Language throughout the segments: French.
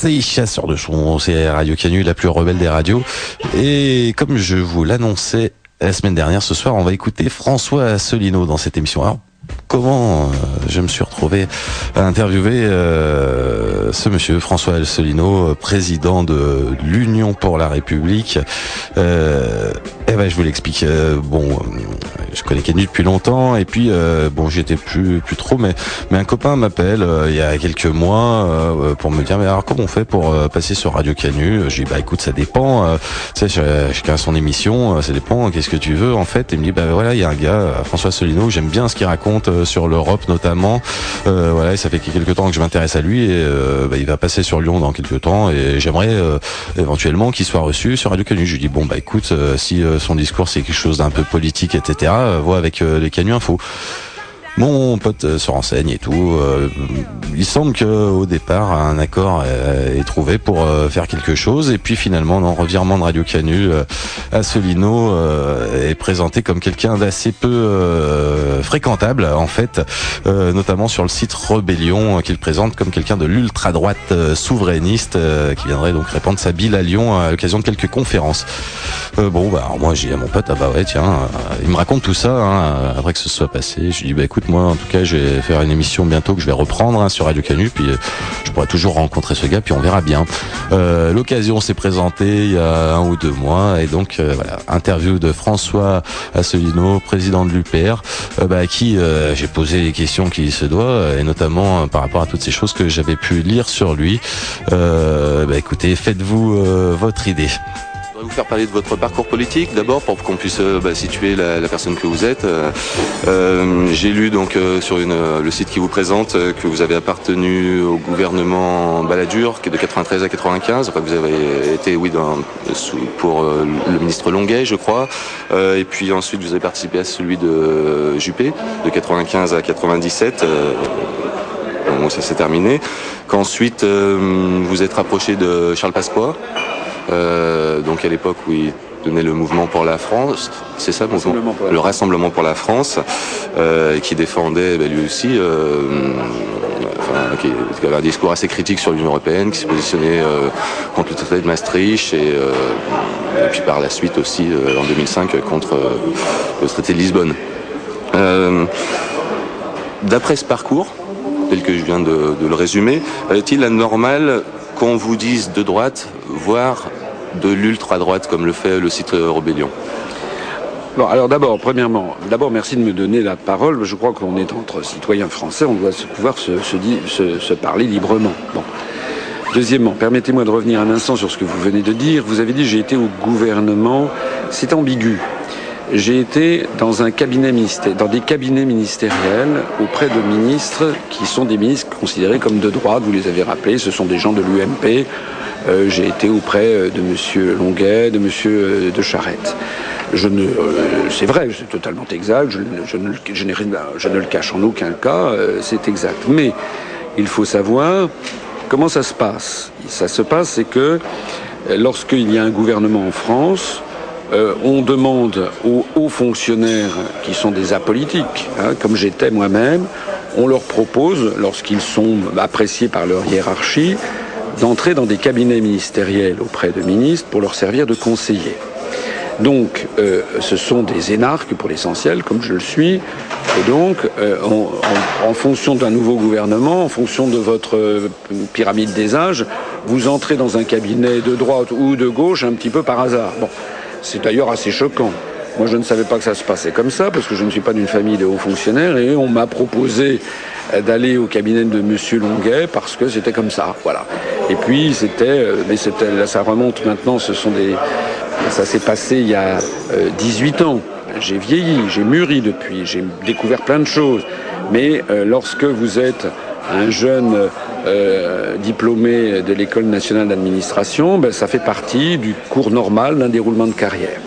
c'est Chasseur de Chon, c'est Radio Canu, la plus rebelle des radios. Et comme je vous l'annonçais la semaine dernière, ce soir, on va écouter François Asselineau dans cette émission. Alors, comment euh, je me suis retrouvé à interviewer euh, ce monsieur François Asselineau, président de l'Union pour la République. Euh, eh ben, je vous l'explique. Euh, bon, je connais Canu depuis longtemps et puis bon, j'étais plus plus trop, mais mais un copain m'appelle il y a quelques mois pour me dire mais alors comment on fait pour passer sur Radio Canu? Je dis bah écoute ça dépend. tu sais, chacun son émission, ça dépend. Qu'est-ce que tu veux en fait Il me dit bah voilà il y a un gars François Asselineau, j'aime bien ce qu'il raconte sur l'Europe notamment. Euh, voilà, et ça fait quelques temps que je m'intéresse à lui et euh, bah, il va passer sur Lyon dans quelques temps et j'aimerais euh, éventuellement qu'il soit reçu sur Radio Canu. Je lui dis bon bah écoute, si son discours c'est quelque chose d'un peu politique etc, avec les Canu Info. Mon pote euh, se renseigne et tout. Euh, il semble que au départ un accord est trouvé pour euh, faire quelque chose et puis finalement dans revirement de Radio Canu, Asselineau est présenté comme quelqu'un d'assez peu fréquentable en fait, notamment sur le site Rebellion qu'il présente comme quelqu'un de l'ultra droite souverainiste qui viendrait donc répandre sa bile à Lyon à l'occasion de quelques conférences. bon bah alors moi j'ai à mon pote ah bah ouais tiens il me raconte tout ça hein, après que ce soit passé. Je lui dis bah écoute moi, en tout cas, je vais faire une émission bientôt que je vais reprendre hein, sur Radio Canu, puis euh, je pourrai toujours rencontrer ce gars, puis on verra bien. Euh, L'occasion s'est présentée il y a un ou deux mois, et donc euh, voilà, interview de François Asselineau, président de l'UPR, bah, à qui j'ai posé les questions qui se doivent, et notamment par rapport à toutes ces choses que j'avais pu lire sur lui. bah, écoutez, faites-vous votre idée vous faire parler de votre parcours politique d'abord pour qu'on puisse euh, bah, situer la, personne que vous êtes. Euh, euh, j'ai lu donc sur le site qui vous présente que vous avez appartenu au gouvernement Balladur qui est de 93 à 95. Enfin, vous avez été oui pour le ministre Longuet, je crois. et puis ensuite vous avez participé à celui de Juppé de 95 à 97. Bon, ça s'est terminé. Qu'ensuite vous êtes rapproché de Charles Pasqua. Euh, donc à l'époque où il donnait le mouvement pour la France, c'est ça, le Rassemblement pour la France, euh, qui défendait ben, lui aussi, euh, enfin, qui, avait un discours assez critique sur l'Union européenne, qui s'est positionné euh, contre le traité de Maastricht et, et, puis par la suite aussi en 2005 contre le traité de Lisbonne. D'après ce parcours, tel que je viens de, de le résumer, est-il anormal qu'on vous dise de droite, voire de l'ultra-droite, comme le fait le site Rebellion Bon, alors d'abord, premièrement, d'abord merci de me donner la parole. Je crois qu'on est entre citoyens français, on doit pouvoir se, se, parler librement. Deuxièmement, permettez-moi de revenir un instant sur ce que vous venez de dire. Vous avez dit j'ai été au gouvernement. C'est ambigu. J'ai été dans un cabinet ministère, dans des cabinets ministériels auprès de ministres qui sont des ministres considérés comme de droite. Vous les avez rappelés. Ce sont des gens de l'UMP, euh, j'ai été auprès euh, de Monsieur Longuet, de Monsieur euh, de Charette. Je ne, c'est vrai, c'est totalement exact. Je, ne, le cache en aucun cas. c'est exact. Mais il faut savoir comment ça se passe. Ça se passe, c'est que lorsqu'il y a un gouvernement en France, on demande aux hauts fonctionnaires qui sont des apolitiques, hein, comme j'étais moi-même, on leur propose, lorsqu'ils sont appréciés par leur hiérarchie, d'entrer dans des cabinets ministériels auprès de ministres pour leur servir de conseillers. Donc, euh, ce sont des énarques pour l'essentiel, comme je le suis. Et donc, euh, en, fonction d'un nouveau gouvernement, en fonction de votre euh, pyramide des âges, vous entrez dans un cabinet de droite ou de gauche un petit peu par hasard. C'est d'ailleurs assez choquant. Moi, je ne savais pas que ça se passait comme ça, parce que je ne suis pas d'une famille de hauts fonctionnaires, et on m'a proposé d'aller au cabinet de Monsieur Longuet parce que c'était comme ça, voilà. Et puis c'était, euh, mais c'était, là ça remonte maintenant, ce sont des, ça s'est passé il y a 18 euh, ans. J'ai vieilli, j'ai mûri depuis, j'ai découvert plein de choses. Mais euh, lorsque vous êtes un jeune diplômé de l'école nationale d'administration, ben, ça fait partie du cours normal d'un déroulement de carrière.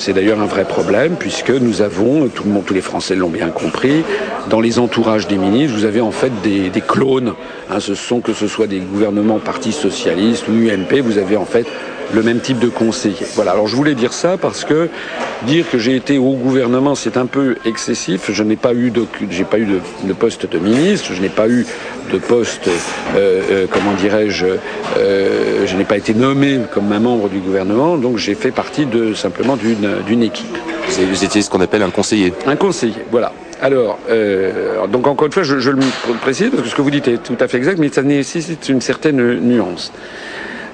C'est d'ailleurs un vrai problème puisque nous avons, tout le monde, tous les Français l'ont bien compris, dans les entourages des ministres, vous avez en fait des, clones. Hein, ce sont que ce soit des gouvernements partis socialistes ou UMP, vous avez en fait le même type de conseiller. Voilà. Alors je voulais dire ça parce que dire que j'ai été au gouvernement, c'est un peu excessif. Je n'ai pas eu de, j'ai pas eu de, poste de ministre, je n'ai pas eu de poste, euh, euh, comment dirais-je, euh, je n'ai pas été nommé comme un membre du gouvernement, donc j'ai fait partie de simplement d'une équipe. Vous étiez ce qu'on appelle un conseiller. Un conseiller, voilà. Alors, donc encore une fois, je, je, le précise parce que ce que vous dites est tout à fait exact, mais ça nécessite une certaine nuance.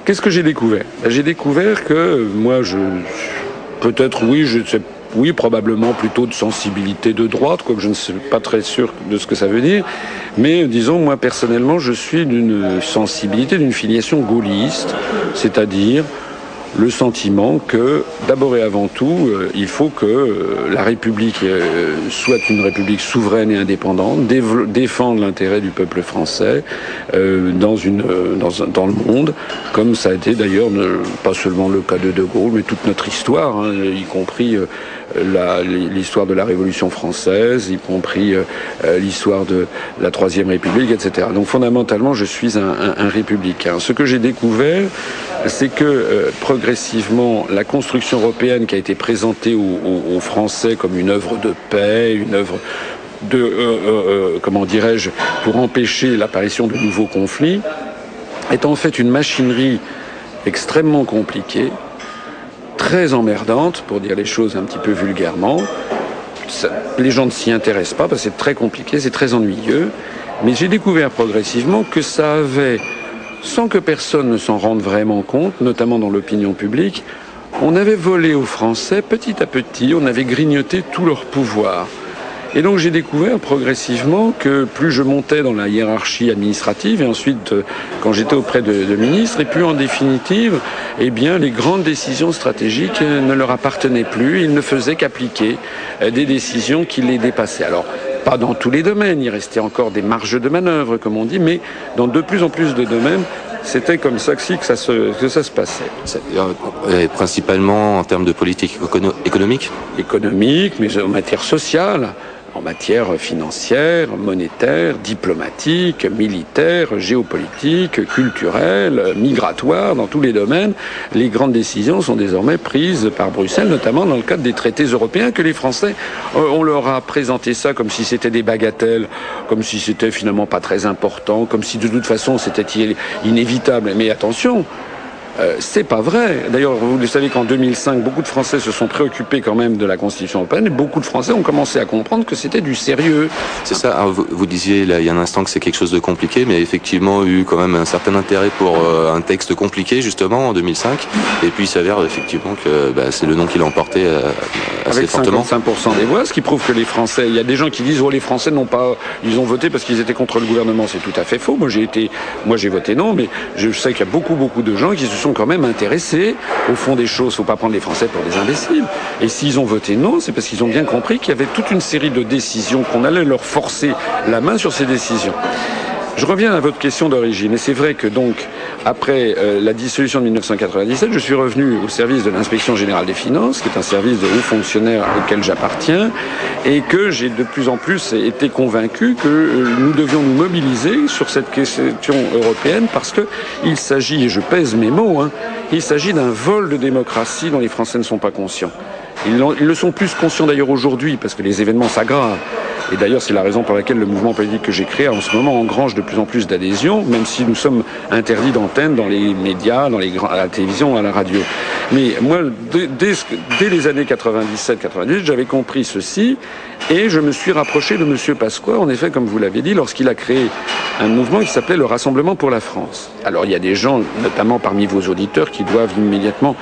Qu'est-ce que j'ai découvert? Ben, J'ai découvert que moi, je peut-être oui, je sais oui, probablement plutôt de sensibilité de droite, quoique je ne suis pas très sûr de ce que ça veut dire. Mais disons, moi personnellement, je suis d'une sensibilité, d'une filiation gaulliste, c'est-à-dire le sentiment que, d'abord et avant tout, euh, il faut que euh, la République euh, soit une République souveraine et indépendante, défende l'intérêt du peuple français dans, le monde, comme ça a été d'ailleurs pas seulement le cas de De Gaulle, mais toute notre histoire, hein, y compris l'histoire de la Révolution française, y compris l'histoire de la Troisième République, etc. Donc fondamentalement, je suis un, républicain. Ce que j'ai découvert, c'est que euh, progressivement, la construction européenne qui a été présentée aux, Français comme une œuvre de paix, une œuvre de, euh, euh, comment dirais-je, pour empêcher l'apparition de nouveaux conflits, est en fait une machinerie extrêmement compliquée, très emmerdante, pour dire les choses un petit peu vulgairement. les gens ne s'y intéressent pas parce c'est très compliqué, c'est très ennuyeux. Mais j'ai découvert progressivement que ça avait sans que personne ne s'en rende vraiment compte, notamment dans l'opinion publique, on avait volé aux Français petit à petit, on avait grignoté tout leur pouvoir. Et donc j'ai découvert progressivement que plus je montais dans la hiérarchie administrative et ensuite euh, quand j'étais auprès de, ministres, et plus en définitive, eh bien les grandes décisions stratégiques euh, ne leur appartenaient plus, ils ne faisaient qu'appliquer euh, des décisions qui les dépassaient. Alors pas dans tous les domaines, il restait encore des marges de manœuvre, comme on dit, mais dans de plus en plus de domaines, c'était comme ça que, ça se, que ça se passait. Et principalement en termes de politique économique? Économique, mais en matière sociale en matière financière, monétaire, diplomatique, militaire, géopolitique, culturelle, migratoire, dans tous les domaines, les grandes décisions sont désormais prises par Bruxelles, notamment dans le cadre des traités européens que les Français, euh, on leur a présenté ça comme si c'était des bagatelles, comme si c'était finalement pas très important, comme si de toute façon c'était inévitable. Mais attention, euh, c'est pas vrai. D'ailleurs, vous le savez qu'en 2005, beaucoup de Français se sont préoccupés quand même de la Constitution européenne et beaucoup de Français ont commencé à comprendre que c'était du sérieux. C'est ça. vous, disiez là, il y a un instant que c'est quelque chose de compliqué, mais effectivement, il y a eu quand même un certain intérêt pour euh, un texte compliqué justement en 2005. Et puis il s'avère effectivement que bah, c'est le nom qui l'a emporté euh, assez Avec fortement. 55% des voix, ce qui prouve que les Français. Il y a des gens qui disent oh les Français n'ont pas, ils ont voté parce qu'ils étaient contre le gouvernement. C'est tout à fait faux. Moi j'ai été, moi j'ai voté non, mais je sais qu'il y a beaucoup beaucoup de gens qui se sont quand même intéressés au fond des choses. Faut pas prendre les Français pour des imbéciles. Et s'ils ont voté non, c'est parce qu'ils ont bien compris qu'il y avait toute une série de décisions qu'on allait leur forcer la main sur ces décisions. Je reviens à votre question d'origine. Et c'est vrai que donc, après euh, la dissolution de 1997, je suis revenu au service de l'inspection générale des finances, qui est un service de hauts fonctionnaires auquel j'appartiens, et que j'ai de plus en plus été convaincu que euh, nous devions nous mobiliser sur cette question européenne parce que il s'agit, et je pèse mes mots, hein, il s'agit d'un vol de démocratie dont les Français ne sont pas conscients. Ils le sont plus conscients d'ailleurs aujourd'hui parce que les événements s'aggravent. Et d'ailleurs, c'est la raison pour laquelle le mouvement politique que j'ai créé en ce moment engrange de plus en plus d'adhésions, même si nous sommes interdits d'antenne dans les médias, dans les à la télévision, à la radio. Mais moi, dès, dès les années 97-98, j'avais compris ceci et je me suis rapproché de M. Pasqua, en effet, comme vous l'avez dit, lorsqu'il a créé un mouvement qui s'appelait le Rassemblement pour la France. Alors, il y a des gens, notamment parmi vos auditeurs, qui doivent immédiatement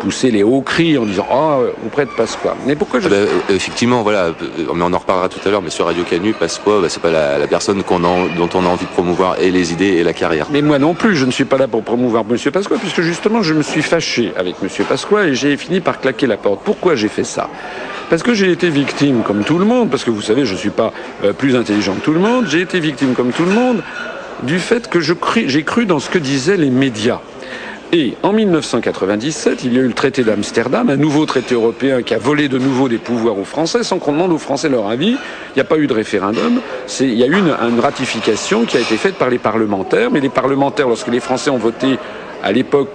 pousser les hauts cris en disant ah oh, vous prête Pasqua. Mais pourquoi je ah bah, effectivement voilà euh, mais on en reparlera tout à l'heure mais sur Radio Canu Pasqua bah, c'est pas la, personne qu'on dont on a envie de promouvoir et les idées et la carrière. Mais moi non plus je ne suis pas là pour promouvoir Monsieur Pasqua puisque justement je me suis fâché avec Monsieur Pasqua et j'ai fini par claquer la porte. Pourquoi j'ai fait ça? Parce que j'ai été victime comme tout le monde, parce que vous savez, je ne suis pas euh, plus intelligent que tout le monde, j'ai été victime comme tout le monde du fait que j'ai cru dans ce que disaient les médias. Et en 1997, il y a eu le traité d'Amsterdam, un nouveau traité européen qui a volé de nouveau des pouvoirs aux Français sans qu'on demande aux Français leur avis. Il n'y a pas eu de référendum. Il y a eu une, ratification qui a été faite par les parlementaires. Mais les parlementaires, lorsque les Français ont voté à l'époque,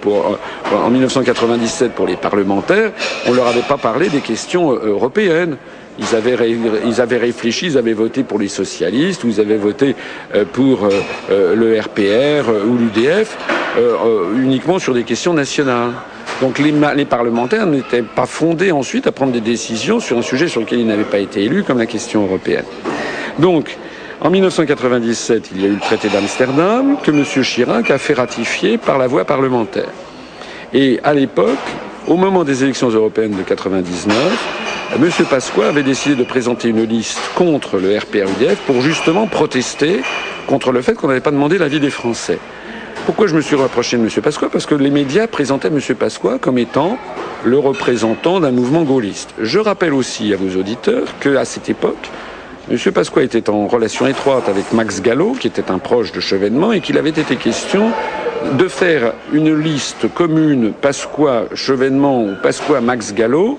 en 1997, pour les parlementaires, on leur avait pas parlé des questions européennes. Ils avaient, ils avaient réfléchi, ils avaient voté pour les socialistes, ou ils avaient voté pour le RPR ou l'UDF uniquement sur des questions nationales. Donc les, les parlementaires n'étaient pas fondés ensuite à prendre des décisions sur un sujet sur lequel ils n'avaient pas été élus, comme la question européenne. Donc, en 1997, il y a eu le traité d'Amsterdam que M. Chirac a fait ratifier par la voie parlementaire. Et à l'époque, au moment des élections européennes de 1999, M. Pasqua avait décidé de présenter une liste contre le RPR-UDF pour justement protester contre le fait qu'on n'avait pas demandé l'avis des Français. Pourquoi je me suis rapproché de M. Pasqua? Parce que les médias présentaient M. Pasqua comme étant le représentant d'un mouvement gaulliste. Je rappelle aussi à vos auditeurs qu'à cette époque, M. Pasqua était en relation étroite avec Max Gallo, qui était un proche de Chevènement, et qu'il avait été question de faire une liste commune Pasqua-Chevènement ou Pasqua-Max Gallo,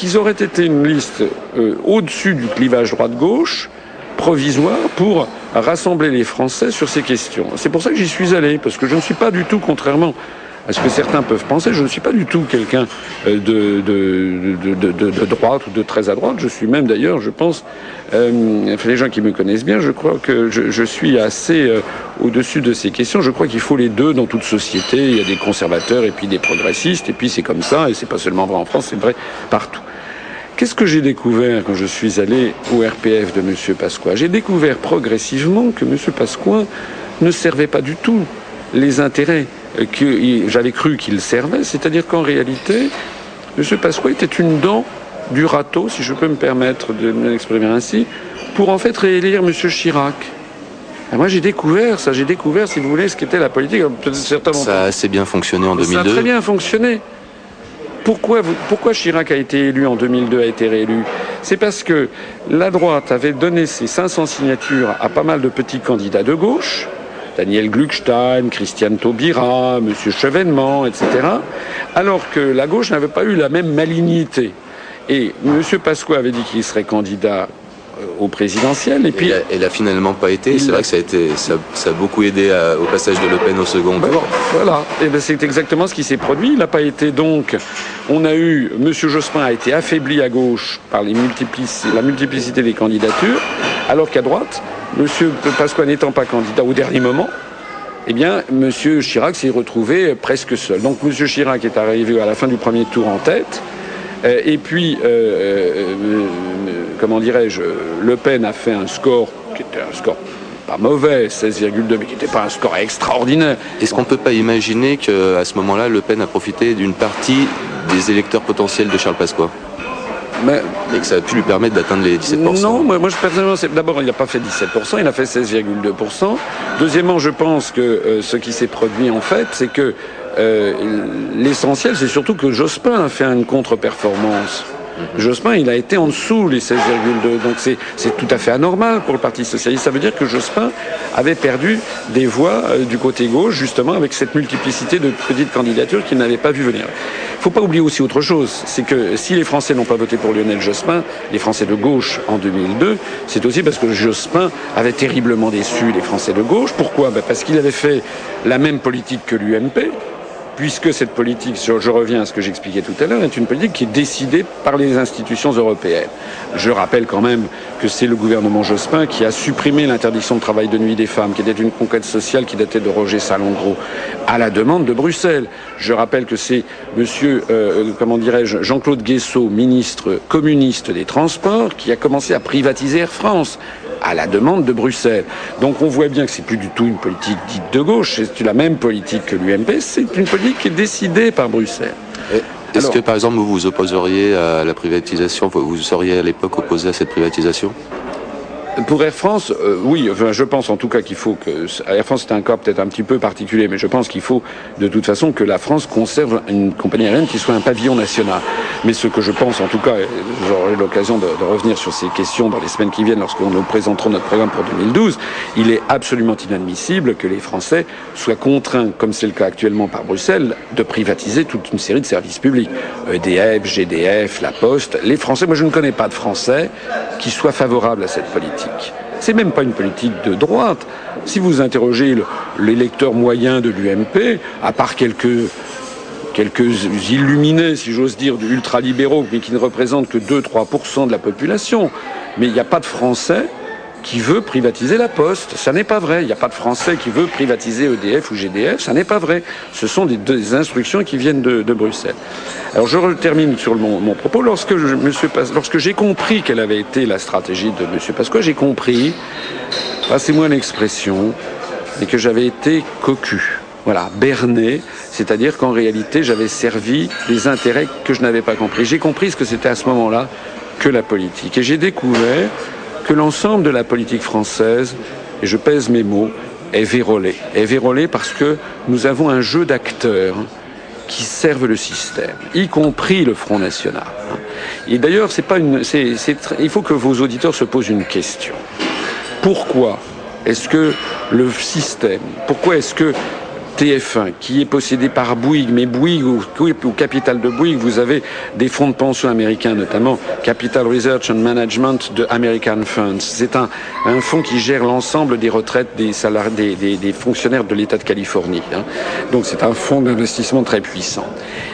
qu'ils auraient été une liste euh, au-dessus du clivage droite-gauche, provisoire pour rassembler les Français sur ces questions. C'est pour ça que j'y suis allé, parce que je ne suis pas du tout, contrairement à ce que certains peuvent penser, je ne suis pas du tout quelqu'un euh, de, de, droite ou de très à droite. Je suis même d'ailleurs, je pense, euh, les gens qui me connaissent bien, je crois que je, suis assez euh, au-dessus de ces questions. Je crois qu'il faut les deux dans toute société. Il y a des conservateurs et puis des progressistes, et puis c'est comme ça, et c'est pas seulement vrai en France, c'est vrai partout. Qu'est-ce que j'ai découvert quand je suis allé au RPF de M. Pasqua? J'ai découvert progressivement que M. Pasqua ne servait pas du tout les intérêts que j'avais cru qu'il servait, c'est-à-dire qu'en réalité, M. Pasqua était une dent du râteau, si je peux me permettre de m'exprimer ainsi, pour en fait réélire M. Chirac. Et moi, j'ai découvert ça, j'ai découvert, si vous voulez, ce qu'était la politique. Ça a assez bien fonctionné en 2002. Ça a très bien fonctionné. Pourquoi, Chirac a été élu en 2002, a été réélu? C'est parce que la droite avait donné ses 500 signatures à pas mal de petits candidats de gauche, Daniel Gluckstein, Christiane Taubira, M. Chevènement, etc., alors que la gauche n'avait pas eu la même malignité. Et M. Pasqua avait dit qu'il serait candidat au présidentiel. Et puis, elle n'a finalement pas été. C'est vrai que ça a été, ça, a beaucoup aidé au passage de Le Pen au second ben, tour. Voilà. Et ben c'est exactement ce qui s'est produit. Il n'a pas été donc. On a eu Monsieur Jospin a été affaibli à gauche par les la multiplicité des candidatures, alors qu'à droite, Monsieur Pasqua n'étant pas candidat au dernier moment, eh bien, M. Chirac s'est retrouvé presque seul. Donc, M. Chirac est arrivé à la fin du premier tour en tête. Euh, et puis, euh, euh, comment dirais-je, Le Pen a fait un score qui était un score pas mauvais, 16,2, mais qui n'était pas un score extraordinaire. Est-ce qu'on ne peut pas imaginer qu'à ce moment-là, Le Pen a profité d'une partie des électeurs potentiels de Charles Pasqua? Mais, et que ça a pu lui permettre d'atteindre les 17%. Non, moi, moi je, personnellement, d'abord, il n'a pas fait 17%, il a fait 16,2%. Deuxièmement, je pense que ce qui s'est produit, en fait, c'est que l'essentiel, c'est surtout que Jospin a fait une contre-performance. Mhm. Jospin, il a été en dessous les 16,2. Donc c'est tout à fait anormal pour le Parti socialiste. Ça veut dire que Jospin avait perdu des voix euh, du côté gauche, justement, avec cette multiplicité de petites candidatures qu'il n'avait pas vu venir. Il ne faut pas oublier aussi autre chose, c'est que si les Français n'ont pas voté pour Lionel Jospin, les Français de gauche en 2002, c'est aussi parce que Jospin avait terriblement déçu les Français de gauche. Pourquoi? Ben, Parce qu'il avait fait la même politique que l'UMP, puisque cette politique, je reviens à ce que j'expliquais tout à l'heure, est une politique qui est décidée par les institutions européennes. Je rappelle quand même que c'est le gouvernement Jospin qui a supprimé l'interdiction de travail de nuit des femmes, qui était une conquête sociale qui datait de Roger Salengro, à la demande de Bruxelles. Je rappelle que c'est monsieur, euh, euh, comment dirais-je, Jean-Claude Guessot, ministre communiste des Transports, qui a commencé à privatiser Air France à la demande de Bruxelles. Donc on voit bien que c'est plus du tout une politique dite de gauche, c'est la même politique que l'UMP, c'est une politique qui est décidée par Bruxelles. Est-ce que par exemple vous vous opposeriez à la privatisation, vous seriez à l'époque opposé à cette privatisation? Pour Air France, euh, oui, enfin, je pense en tout cas qu'il faut que Air France c'est un cas peut-être un petit peu particulier, mais je pense qu'il faut de toute façon que la France conserve une compagnie aérienne qui soit un pavillon national. Mais ce que je pense en tout cas, j'aurai l'occasion de, de, revenir sur ces questions dans les semaines qui viennent lorsque nous présenterons notre programme pour 2012, il est absolument inadmissible que les Français soient contraints, comme c'est le cas actuellement par Bruxelles, de privatiser toute une série de services publics. EDF, GDF, La Poste. Les Français, moi je ne connais pas de Français qui soient favorables à cette politique. C'est même pas une politique de droite. Si vous interrogez l'électeur moyen de l'UMP, à part quelques quelques illuminés, si j'ose dire, ultralibéraux, mais qui ne représentent que 2-3% de la population, mais il n'y a pas de Français qui veut privatiser la Poste. Ça n'est pas vrai. Il n'y a pas de Français qui veut privatiser EDF ou GDF. Ça n'est pas vrai. Ce sont des, instructions qui viennent de, Bruxelles. Alors je termine sur mon, propos. Lorsque, lorsque j'ai compris quelle avait été la stratégie de M. Pasqua, j'ai compris, passez-moi l'expression, et que j'avais été cocu. Voilà, berné, c'est-à-dire qu'en réalité, j'avais servi des intérêts que je n'avais pas compris. J'ai compris ce que c'était à ce moment-là que la politique. Et j'ai découvert que l'ensemble de la politique française, et je pèse mes mots, est vérolé. Est vérolé parce que nous avons un jeu d'acteurs qui servent le système, y compris le Front National. Et d'ailleurs, c'est pas une, il faut que vos auditeurs se posent une question. Pourquoi est-ce que le système, pourquoi est-ce que TF1, qui est possédé par Bouygues, mais Bouygues, au, capital de Bouygues, vous avez des fonds de pension américains, notamment Capital Research and Management de American Funds. C'est un, un fonds qui gère l'ensemble des retraites des, salariés, des, des, fonctionnaires de l'État de Californie. Hein. Donc c'est un fonds d'investissement très puissant.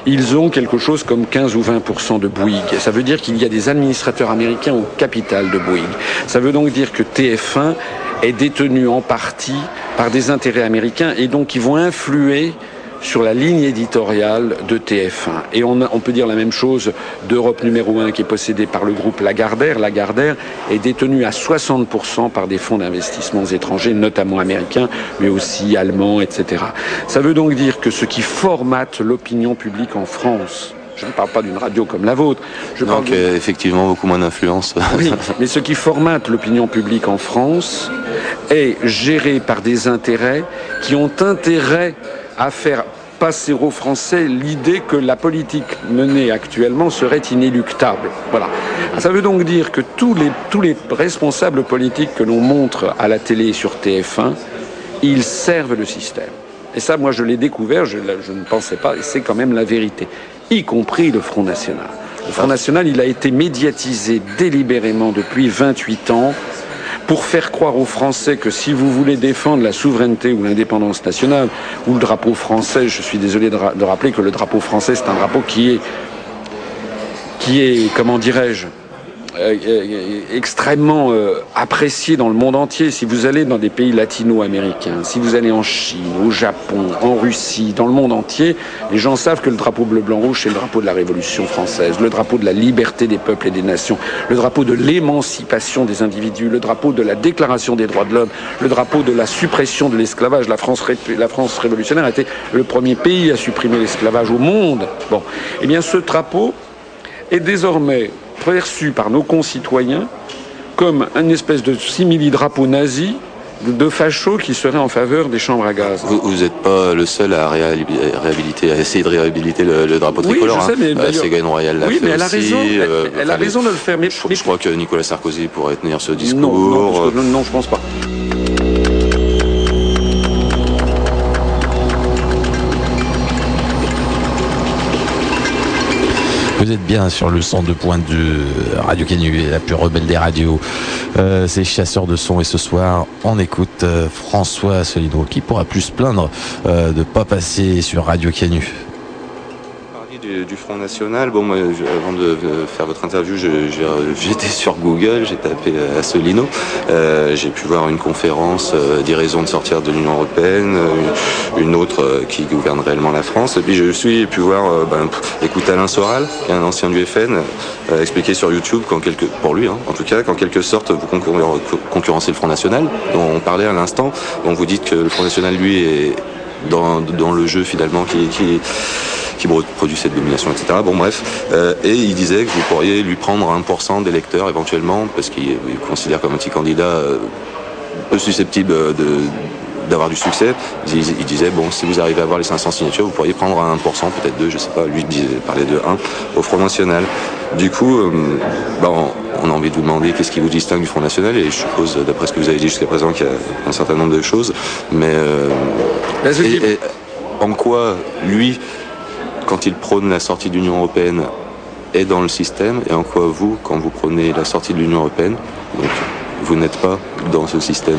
Ils ont quelque chose comme 15 ou 20 de Bouygues. Ça veut dire qu'il y a des administrateurs américains au capital de Bouygues. Ça veut donc dire que TF1 est détenu en partie par des intérêts américains et donc qui vont influer sur la ligne éditoriale de TF1. Et on, peut dire la même chose d'Europe numéro 1 qui est possédée par le groupe Lagardère. Lagardère est détenu à 60% par des fonds d'investissement étrangers, notamment américains, mais aussi allemands, etc. Ça veut donc dire que ce qui formate l'opinion publique en France, je ne parle pas d'une radio comme la vôtre. Je Donc effectivement beaucoup moins d'influence. oui, mais ce qui formate l'opinion publique en France est géré par des intérêts qui ont intérêt à faire passer aux Français l'idée que la politique menée actuellement serait inéluctable. Voilà. Ça veut donc dire que tous les, tous les responsables politiques que l'on montre à la télé sur TF1, ils servent le système. Et ça, moi, je l'ai découvert, je, je, ne pensais pas, et c'est quand même la vérité y compris le Front National. Le Front National, il a été médiatisé délibérément depuis 28 ans pour faire croire aux Français que si vous voulez défendre la souveraineté ou l'indépendance nationale, ou le drapeau français, je suis désolé de, rappeler que le drapeau français, c'est un drapeau qui est, qui est, comment dirais-je, extrêmement euh, apprécié dans le monde entier. Si vous allez dans des pays latino-américains, si vous allez en Chine, au Japon, en Russie, dans le monde entier, les gens savent que le drapeau bleu-blanc-rouge, c'est le drapeau de la Révolution française, le drapeau de la liberté des peuples et des nations, le drapeau de l'émancipation des individus, le drapeau de la déclaration des droits de l'homme, le drapeau de la suppression de l'esclavage. La France, la France révolutionnaire a été le premier pays à supprimer l'esclavage au monde. Bon, eh bien, ce drapeau est désormais perçu par nos concitoyens comme une espèce de simili-drapeau nazi de fachos qui serait en faveur des chambres à gaz. Vous n'êtes pas le seul à réhabiliter, à essayer de réhabiliter le, drapeau tricolore. Oui, je sais, mais euh, Ségolène Royal l'a oui, mais elle a raison. Euh, elle, a raison de le faire. Mais, je, crois que Nicolas Sarkozy pourrait tenir ce discours. Non, non, non je pense pas. Vous êtes bien sur le son de pointe de Radio Canu, la plus rebelle des radios. Euh, c'est chasseur de son et ce soir, on écoute euh, François Solino qui pourra plus se plaindre euh, de pas passer sur Radio Canu du, Front National. Bon, moi, avant de faire votre interview, j'étais sur Google, j'ai tapé euh, Asselineau. Euh, j'ai pu voir une conférence euh, des raisons de sortir de l'Union européenne, une autre qui gouverne réellement la France. Et puis je suis pu voir, ben, écoute Alain Soral, un ancien du FN, expliquer sur YouTube qu'en quelque, pour lui, hein, en tout cas, qu'en quelque sorte vous concurrencez le Front National, dont on parlait à l'instant. Donc vous dites que le Front National, lui, est dans, le jeu finalement qui, qui qui produit cette domination, etc. Bon, bref. Euh, et il disait que vous pourriez lui prendre 1% d'électeurs éventuellement, parce qu'il considère comme un petit candidat euh, peu susceptible de d'avoir du succès, il, disait bon si vous arrivez à avoir les 500 signatures, vous pourriez prendre 1%, peut-être 2, je sais pas, lui parlait de 1 au Front National. Du coup, euh, on a envie de vous demander qu'est-ce qui vous distingue du Front National et je suppose, d'après ce que vous avez dit jusqu'à présent, qu'il y a un certain nombre de choses, mais en quoi lui quand il prône la sortie de l'Union européenne est dans le système et en quoi vous, quand vous prenez la sortie de l'Union européenne, donc vous n'êtes pas dans ce système?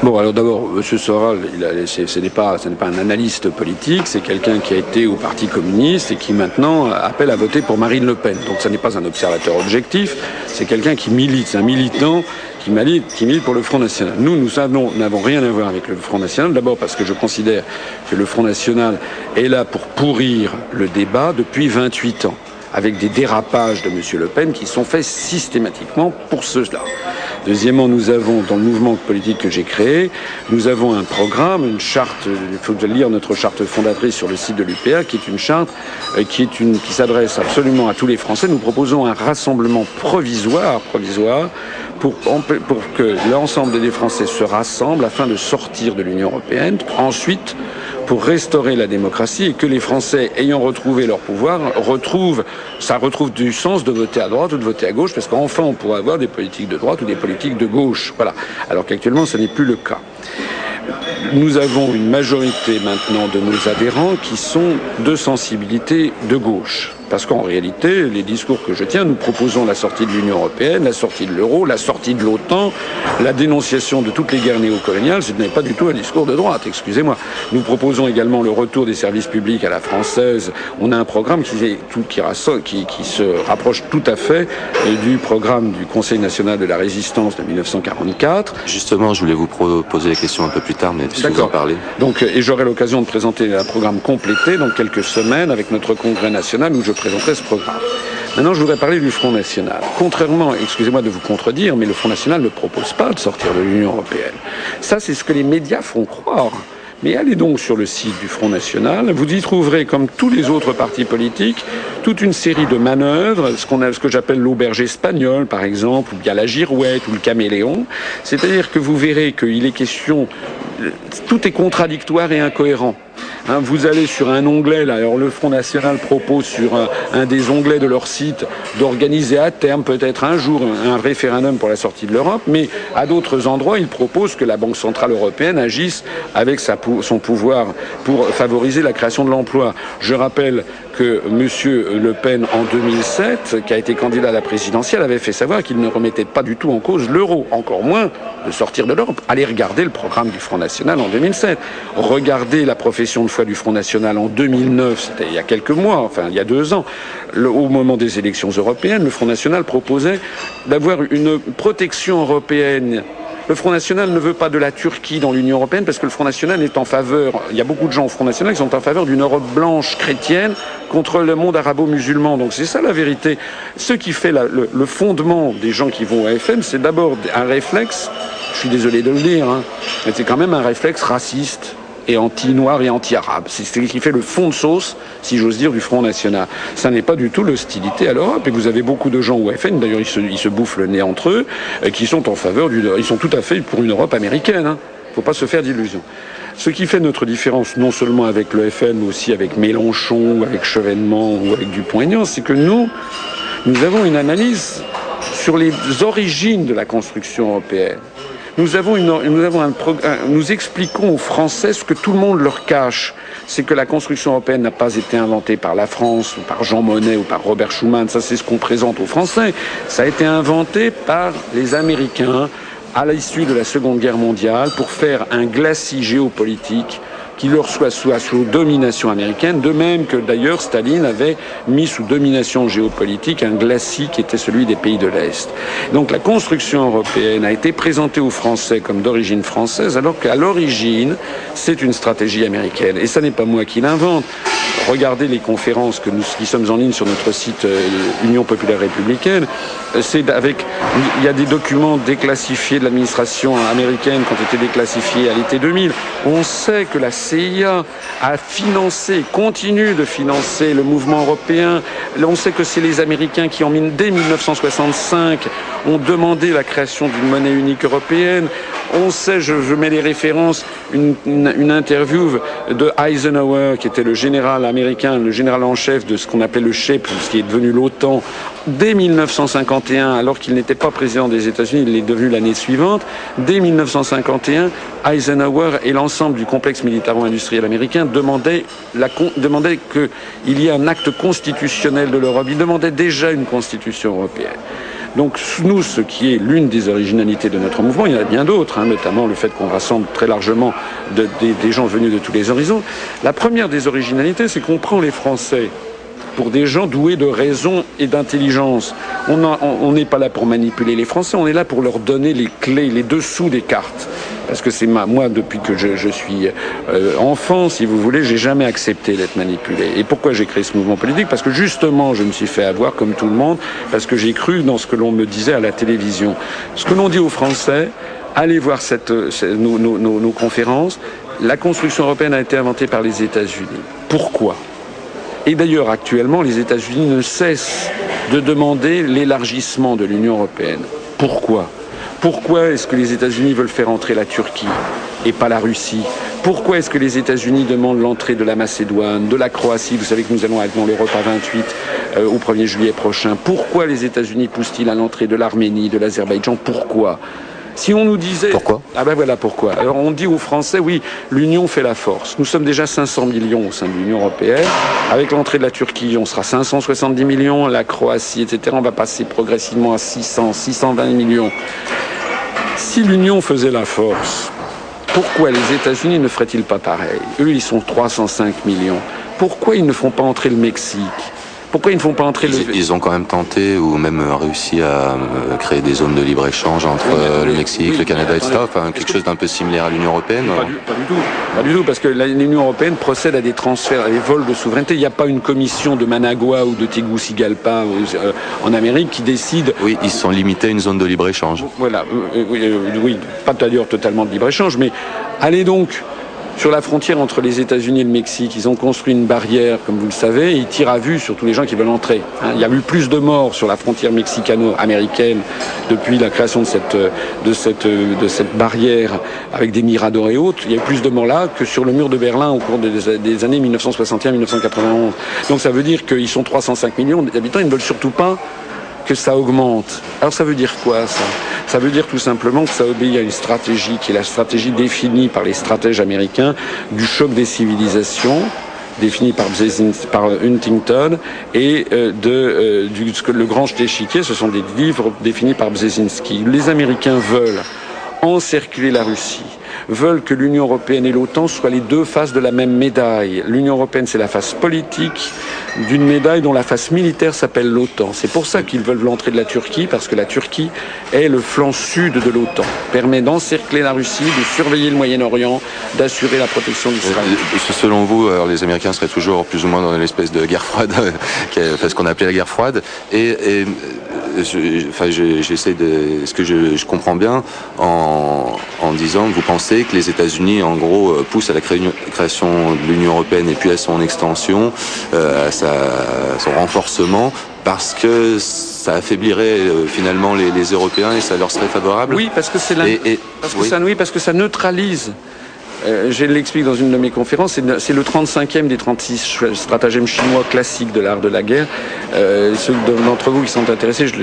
Bon, alors d'abord, M. Soral, ce n'est pas, un analyste politique, c'est quelqu'un qui a été au Parti communiste et qui maintenant appelle à voter pour Marine Le Pen. Donc ce n'est pas un observateur objectif, c'est quelqu'un qui milite, c'est un militant qui milite, qui milite pour le Front National. Nous, nous n'avons rien à voir avec le Front National, d'abord parce que je considère que le Front National est là pour pourrir le débat depuis 28 ans avec des dérapages de M. Le Pen qui sont faits systématiquement pour cela. Deuxièmement, nous avons, dans le mouvement politique que j'ai créé, nous avons un programme, une charte, il faut lire notre charte fondatrice sur le site de l'UPA, qui est une charte euh, qui, est une, qui s'adresse absolument à tous les Français. Nous proposons un rassemblement provisoire, provisoire, pour, pour que l'ensemble des Français se rassemblent afin de sortir de l'Union européenne. Ensuite, pour restaurer la démocratie et que les Français, ayant retrouvé leur pouvoir, retrouvent, ça retrouve du sens de voter à droite ou de voter à gauche, parce qu'enfin on pourra avoir des politiques de droite ou des politiques de gauche. Voilà. Alors qu'actuellement, ce n'est plus le cas. Nous avons une majorité maintenant de nos adhérents qui sont de sensibilité de gauche. Parce qu'en réalité, les discours que je tiens, nous proposons la sortie de l'Union européenne, la sortie de l'euro, la sortie de l'OTAN, la dénonciation de toutes les guerres néocoloniales. Ce n'est pas du tout un discours de droite, excusez-moi. Nous proposons également le retour des services publics à la française. On a un programme qui, est tout, qui, qui se rapproche tout à fait du programme du Conseil national de la résistance de 1944. Justement, je voulais vous poser la question un peu plus tard, mais si vous en parlez. Donc, et j'aurai l'occasion de présenter un programme complété dans quelques semaines avec notre congrès national où je présenterai ce programme. Maintenant, je voudrais parler du Front National. Contrairement, excusez-moi de vous contredire, mais le Front National ne propose pas de sortir de l'Union européenne. Ça, c'est ce que les médias font croire. Mais allez donc sur le site du Front National, vous y trouverez, comme tous les autres partis politiques, toute une série de manœuvres, ce, qu'on a, ce que j'appelle l'auberge espagnole, par exemple, ou bien la girouette, ou le caméléon. C'est-à-dire que vous verrez qu'il est question, tout est contradictoire et incohérent. Hein, vous allez sur un onglet, là, alors le Front National propose sur un, des onglets de leur site d'organiser à terme, peut-être un jour, un référendum pour la sortie de l'Europe, mais à d'autres endroits, ils proposent que la Banque Centrale Européenne agisse avec son pouvoir pour favoriser la création de l'emploi. Je rappelle que M. Le Pen, en 2007, qui a été candidat à la présidentielle, avait fait savoir qu'il ne remettait pas du tout en cause l'euro, encore moins de sortir de l'Europe. Allez regarder le programme du Front National en 2007. Regardez la profession de foi du Front National en 2009, c'était il y a quelques mois, enfin il y a deux ans. au moment des élections européennes, le Front National proposait d'avoir une protection européenne le Front National ne veut pas de la Turquie dans l'Union européenne parce que le Front National est en faveur, il y a beaucoup de gens au Front National qui sont en faveur d'une Europe blanche chrétienne contre le monde arabo-musulman. Donc c'est ça la vérité. Ce qui fait le, fondement des gens qui vont au FM, c'est d'abord un réflexe, je suis désolé de le dire, hein, mais c'est quand même un réflexe raciste et anti-noir et anti-arabe. C'est ce qui fait le fond de sauce, si j'ose dire, du Front National. Ça n'est pas du tout l'hostilité à l'Europe. Et vous avez beaucoup de gens au FN, d'ailleurs ils se, bouffent le nez entre eux, euh, qui sont en faveur du... Ils sont tout à fait pour une Europe américaine. Hein. faut pas se faire d'illusions. Ce qui fait notre différence, non seulement avec le FN, mais aussi avec Mélenchon, ou avec Chevènement, ou avec Dupont-Aignan, c'est que nous, nous avons une analyse sur les origines de la construction européenne. Nous, avons une, nous, avons un, nous expliquons aux Français ce que tout le monde leur cache. C'est que la construction européenne n'a pas été inventée par la France ou par Jean Monnet ou par Robert Schuman. Ça, c'est ce qu'on présente aux Français. Ça a été inventé par les Américains à l'issue de la Seconde Guerre mondiale pour faire un glacis géopolitique qui leur soit, sous domination américaine, de même que d'ailleurs Staline avait mis sous domination géopolitique un glacis qui était celui des pays de l'Est. Donc la construction européenne a été présentée aux Français comme d'origine française, alors qu'à l'origine, c'est une stratégie américaine. Et ce n'est pas moi qui l'invente. Regardez les conférences que nous qui sommes en ligne sur notre site euh, Union populaire républicaine. C'est avec il y a des documents déclassifiés de l'administration américaine qui ont été déclassifiés à l'été 2000. On sait que la CIA a financé, continue de financer le mouvement européen. On sait que c'est les Américains qui, en, dès 1965, ont demandé la création d'une monnaie unique européenne. On sait, je, mets les références, une, interview de Eisenhower, qui était le général américain, le général en chef de ce qu'on appelait le SHEP, ce qui est devenu l'OTAN, dès 1951, alors qu'il n'était pas président des États-Unis, il est devenu l'année suivante. Dès 1951, Eisenhower et l'ensemble du complexe militaro-industriel américain demandaient, demandaient qu'il y ait un acte constitutionnel de l'Europe. Ils demandaient déjà une constitution européenne. Donc nous, ce qui est l'une des originalités de notre mouvement, il y en a bien d'autres, hein, notamment le fait qu'on rassemble très largement des gens venus de tous les horizons. La première des originalités, c'est qu'on prend les Français pour des gens doués de raison et d'intelligence. On n'est pas là pour manipuler les Français, on est là pour leur donner les clés, les dessous des cartes. Parce que c'est moi, depuis que je, suis euh, enfant, si vous voulez, j'ai jamais accepté d'être manipulé. Et pourquoi j'ai créé ce mouvement politique? Parce que justement, je me suis fait avoir comme tout le monde, parce que j'ai cru dans ce que l'on me disait à la télévision. Ce que l'on dit aux Français, allez voir nos conférences. La construction européenne a été inventée par les États-Unis. Pourquoi? Et d'ailleurs, actuellement, les États-Unis ne cessent de demander l'élargissement de l'Union européenne. Pourquoi? Pourquoi est-ce que les États-Unis veulent faire entrer la Turquie et pas la Russie? Pourquoi est-ce que les États-Unis demandent l'entrée de la Macédoine, de la Croatie? Vous savez que nous allons être dans l'Europe à 28 euh, au 1er juillet prochain. Pourquoi les États-Unis poussent-ils à l'entrée de l'Arménie, de l'Azerbaïdjan? Pourquoi? Si on nous disait... Pourquoi Ah ben voilà pourquoi. Alors on dit aux Français, oui, l'union fait la force. Nous sommes déjà 500 millions au sein de l'Union européenne. Avec l'entrée de la Turquie, on sera 570 millions. La Croatie, etc., on va passer progressivement à 600, 620 millions. Si l'union faisait la force, pourquoi les États-Unis ne feraient-ils pas pareil? Eux, ils sont 305 millions. Pourquoi ils ne font pas entrer le Mexique? Pourquoi ils ne font pas entrer ils, le... Ils ont quand même tenté ou même réussi à euh, créer des zones de libre-échange entre euh, le Mexique, le Canada, etc. Enfin, quelque chose d'un peu similaire à l'Union Européenne pas du, tout. Pas du tout, parce que l'Union Européenne procède à des transferts, à des vols de souveraineté. Il n'y a pas une commission de Managua ou de Tegucigalpa euh, en Amérique qui décide... Oui, ils sont limités à une zone de libre-échange. Voilà, oui, oui, pas d'ailleurs totalement de libre-échange, mais allez donc sur la frontière entre les États-Unis et le Mexique, ils ont construit une barrière, comme vous le savez, et ils tirent à vue sur tous les gens qui veulent entrer. Hein. il y a eu plus de morts sur la frontière mexicano-américaine depuis la création de cette, barrière avec des miradors et autres. Il y a eu plus de morts là que sur le mur de Berlin au cours des, des années 1961-1991. Donc ça veut dire qu'ils sont 305 millions d'habitants, ils ne veulent surtout pas que ça augmente. Alors ça veut dire quoi ça? Ça veut dire tout simplement que ça obéit à une stratégie qui est la stratégie définie par les stratèges américains du choc des civilisations définie par, Huntington et euh, de euh, le grand échiquier, ce sont des livres définis par Brzezinski. Les Américains veulent encercler la Russie, veulent que l'Union européenne et l'OTAN soient les deux faces de la même médaille. L'Union européenne, c'est la face politique d'une médaille dont la face militaire s'appelle l'OTAN. C'est pour ça qu'ils veulent l'entrée de la Turquie, parce que la Turquie est le flanc sud de l'OTAN, permet d'encercler la Russie, de surveiller le Moyen-Orient, d'assurer la protection d'Israël. Euh, selon vous, alors, les Américains seraient toujours plus ou moins dans une espèce de guerre froide, ce qu'on appelait la guerre froide, et, et j'essaie de, ce que je, comprends bien en, en, disant que vous pensez que les États-Unis, en gros, euh, poussent à la création de l'Union européenne et puis à son extension, euh, à sa, son renforcement, parce que ça affaiblirait euh, finalement les, les, Européens et ça leur serait favorable. Oui, parce que c'est parce que ça, oui, parce que ça neutralise euh, je l'explique dans une de mes conférences, c'est le 35e des 36 stratagèmes chinois classiques de l'art de la guerre. Euh, ceux d'entre vous qui sont intéressés, je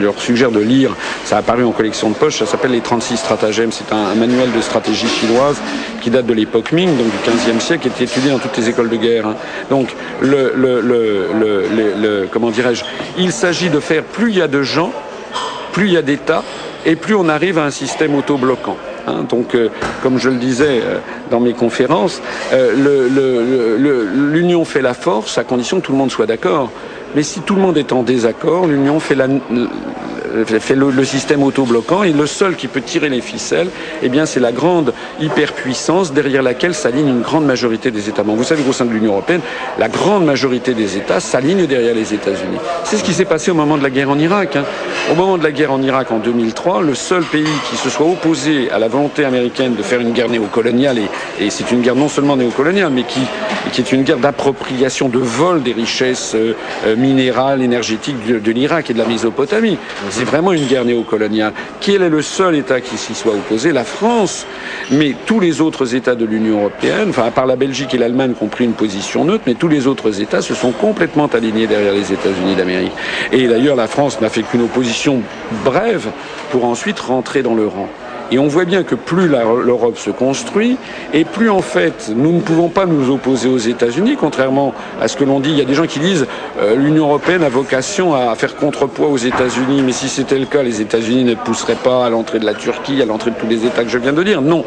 leur, suggère de lire, ça a apparu en collection de poche, ça s'appelle les 36 stratagèmes, c'est un, manuel de stratégie chinoise qui date de l'époque Ming, donc du 15e siècle, qui est étudié dans toutes les écoles de guerre. Hein. Donc, comment dirais-je, il s'agit de faire plus il y a de gens, plus il y a d'États, et plus on arrive à un système auto-bloquant. Hein. donc, euh, comme je le disais euh, dans mes conférences, euh, l'union fait la force à condition que tout le monde soit d'accord. Mais si tout le monde est en désaccord, l'union fait la, fait le, système autobloquant et le seul qui peut tirer les ficelles, eh bien, c'est la grande hyperpuissance derrière laquelle s'aligne une grande majorité des États membres. Vous savez qu'au sein de l'Union européenne, la grande majorité des États s'alignent derrière les États-Unis. C'est ce qui s'est passé au moment de la guerre en Irak. Hein. Au moment de la guerre en Irak en 2003, le seul pays qui se soit opposé à la volonté américaine de faire une guerre néocoloniale, et, et c'est une guerre non seulement néocoloniale, mais qui, qui est une guerre d'appropriation, de vol des richesses euh, euh, minérales, énergétiques de, de l'Irak et de la Mésopotamie vraiment une guerre néocoloniale. Quel est le seul État qui s'y soit opposé? La France. Mais tous les autres États de l'Union européenne, enfin à part la Belgique et l'Allemagne qui ont pris une position neutre, mais tous les autres États se sont complètement alignés derrière les États-Unis d'Amérique. Et d'ailleurs, la France n'a fait qu'une opposition brève pour ensuite rentrer dans le rang. Et on voit bien que plus l'Europe se construit, et plus en fait nous ne pouvons pas nous opposer aux États-Unis, contrairement à ce que l'on dit. Il y a des gens qui disent euh, l'Union européenne a vocation à faire contrepoids aux États-Unis, mais si c'était le cas, les États-Unis ne pousseraient pas à l'entrée de la Turquie, à l'entrée de tous les États que je viens de dire. Non.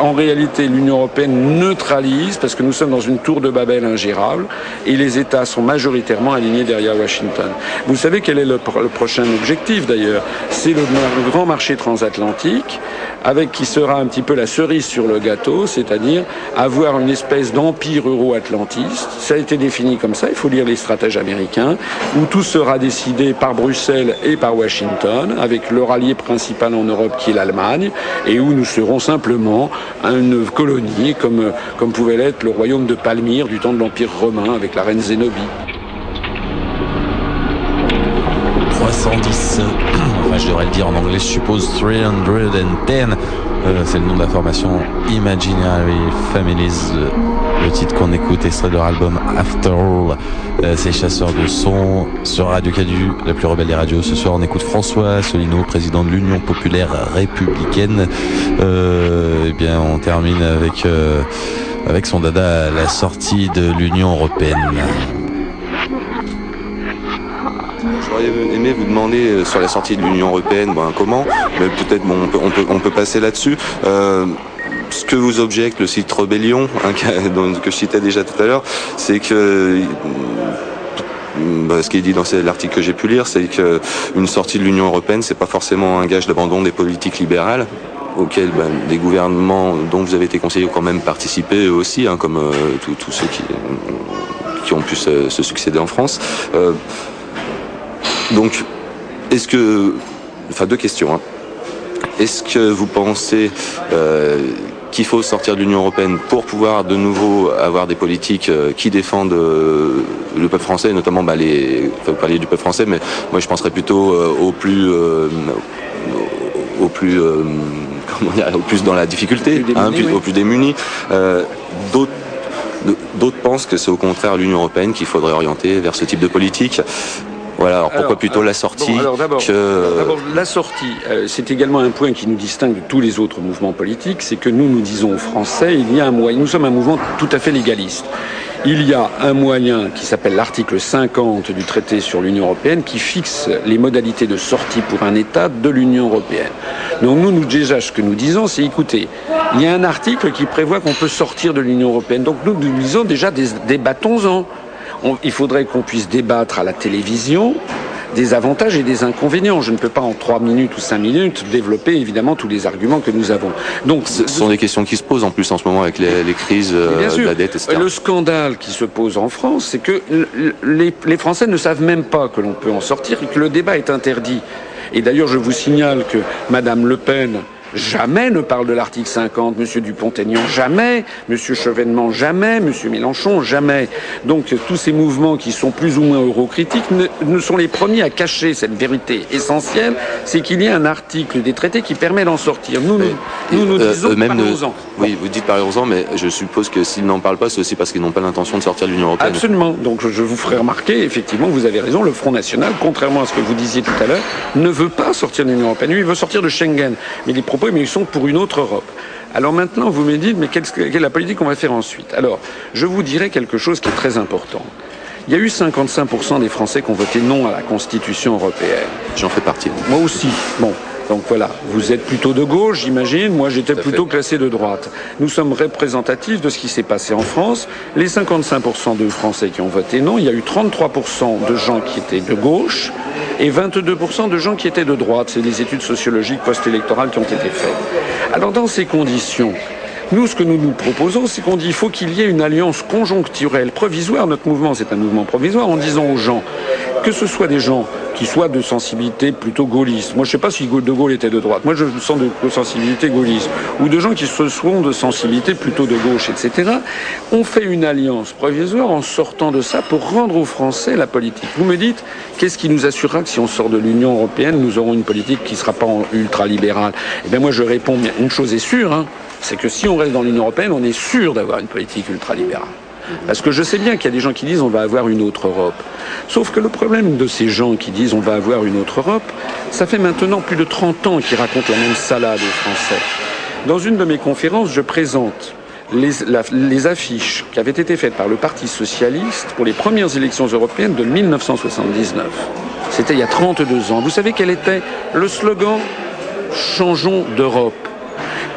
En réalité, l'Union européenne neutralise parce que nous sommes dans une tour de Babel ingérable et les États sont majoritairement alignés derrière Washington. Vous savez quel est le, prochain objectif d'ailleurs? C'est le grand marché transatlantique avec qui sera un petit peu la cerise sur le gâteau, c'est-à-dire avoir une espèce d'empire euro-atlantiste. Ça a été défini comme ça, il faut lire les stratèges américains, où tout sera décidé par Bruxelles et par Washington, avec leur allié principal en Europe qui est l'Allemagne, et où nous serons simplement une colonie comme, comme pouvait l'être le royaume de Palmyre du temps de l'Empire romain avec la reine Zénobie. 310 je devrais le dire en anglais, je suppose 310. Euh, c'est le nom de la formation Imaginary Families. Le titre qu'on écoute, extrait de leur album After All. Euh, c'est Chasseurs de son sur Radio Cadu, la plus rebelle des radios. Ce soir, on écoute François Solino, président de l'Union populaire républicaine. Euh, eh bien, on termine avec avec son dada la sortie de l'Union européenne. J'aurais aimé vous demander euh, sur la sortie de l'Union européenne, ben, comment, mais peut-être bon, on, peut, passer là-dessus. Euh, ce que vous objecte le site Rebellion, hein, que je citais déjà tout à l'heure, c'est que ben, ce qui est dit dans l'article que j'ai pu lire, c'est qu'une sortie de l'Union européenne, c'est pas forcément un gage d'abandon des politiques libérales auxquelles ben, des gouvernements dont vous avez été conseillé ont quand même participé eux aussi, hein, comme euh, tous ceux qui, qui ont pu se, succéder en France. Euh, donc, est-ce que, enfin deux questions. Hein. Est-ce que vous pensez euh, qu'il faut sortir de l'Union européenne pour pouvoir de nouveau avoir des politiques euh, qui défendent euh, le peuple français, notamment bah, les, enfin, vous parliez du peuple français, mais moi je penserais plutôt au plus, au plus, comment dire, au plus dans la difficulté, hein, au plus démunis. D'autres D'autres pensent que c'est au contraire l'Union européenne qu'il faudrait orienter vers ce type de politique. Voilà, alors pourquoi plutôt la sortie D'abord, la sortie, euh, c'est également un point qui nous distingue de tous les autres mouvements politiques, c'est que nous, nous disons aux Français, il y a un moyen, nous sommes un mouvement tout à fait légaliste. Il y a un moyen qui s'appelle l'article 50 du traité sur l'Union européenne qui fixe les modalités de sortie pour un État de l'Union européenne. Donc nous, nous déjà, ce que nous disons, c'est écoutez, il y a un article qui prévoit qu'on peut sortir de l'Union européenne. Donc nous, nous disons déjà débattons-en il faudrait qu'on puisse débattre à la télévision des avantages et des inconvénients. Je ne peux pas en trois minutes ou cinq minutes développer évidemment tous les arguments que nous avons. Donc, ce sont des questions qui se posent en plus en ce moment avec les, crises euh, de la dette, etc. Le scandale qui se pose en France, c'est que les, les Français ne savent même pas que l'on peut en sortir et que le débat est interdit. Et d'ailleurs, je vous signale que Madame Le Pen jamais ne parle de l'article 50, M. Dupont-Aignan jamais, M. Chevènement jamais, M. Mélenchon jamais. Donc tous ces mouvements qui sont plus ou moins eurocritiques ne, sont les premiers à cacher cette vérité essentielle, c'est qu'il y a un article des traités qui permet d'en sortir. Nous, nous, nous, nous euh, disons parlons-en. Oui, vous dites parlons-en, mais je suppose que s'ils n'en parlent pas, c'est aussi parce qu'ils n'ont pas l'intention de sortir de l'Union européenne. Absolument. Donc je vous ferai remarquer, effectivement, vous avez raison, le Front National, contrairement à ce que vous disiez tout à l'heure, ne veut pas sortir de l'Union européenne. Lui, il veut sortir de Schengen. Mais les propos mais ils sont pour une autre Europe. Alors maintenant, vous me dites, mais quelle, est la politique qu'on va faire ensuite? Alors, je vous dirai quelque chose qui est très important. Il y a eu 55% des Français qui ont voté non à la Constitution européenne. J'en fais partie. Moi aussi. Bon. Donc voilà, vous êtes plutôt de gauche, j'imagine. Moi, j'étais plutôt classé de droite. Nous sommes représentatifs de ce qui s'est passé en France. Les 55% de Français qui ont voté non, il y a eu 33% de gens qui étaient de gauche et 22% de gens qui étaient de droite. C'est les études sociologiques post-électorales qui ont été faites. Alors dans ces conditions, nous, ce que nous nous proposons, c'est qu'on dit qu'il faut qu'il y ait une alliance conjoncturelle, provisoire. Notre mouvement, c'est un mouvement provisoire, en disant aux gens, que ce soit des gens qui soient de sensibilité plutôt gaulliste. Moi, je ne sais pas si De Gaulle était de droite. Moi, je sens de, sensibilité gaulliste. Ou de gens qui se sont de sensibilité plutôt de gauche, etc. On fait une alliance provisoire en sortant de ça pour rendre aux Français la politique. Vous me dites, qu'est-ce qui nous assurera que si on sort de l'Union européenne, nous aurons une politique qui ne sera pas ultra-libérale? Eh bien, moi, je réponds, une chose est sûre, hein, c'est que si on reste dans l'Union européenne, on est sûr d'avoir une politique ultralibérale. Parce que je sais bien qu'il y a des gens qui disent on va avoir une autre Europe. Sauf que le problème de ces gens qui disent on va avoir une autre Europe, ça fait maintenant plus de 30 ans qu'ils racontent la même salade aux Français. Dans une de mes conférences, je présente les, affiches qui avaient été faites par le Parti socialiste pour les premières élections européennes de 1979. C'était il y a 32 ans. Vous savez quel était le slogan? Changeons d'Europe.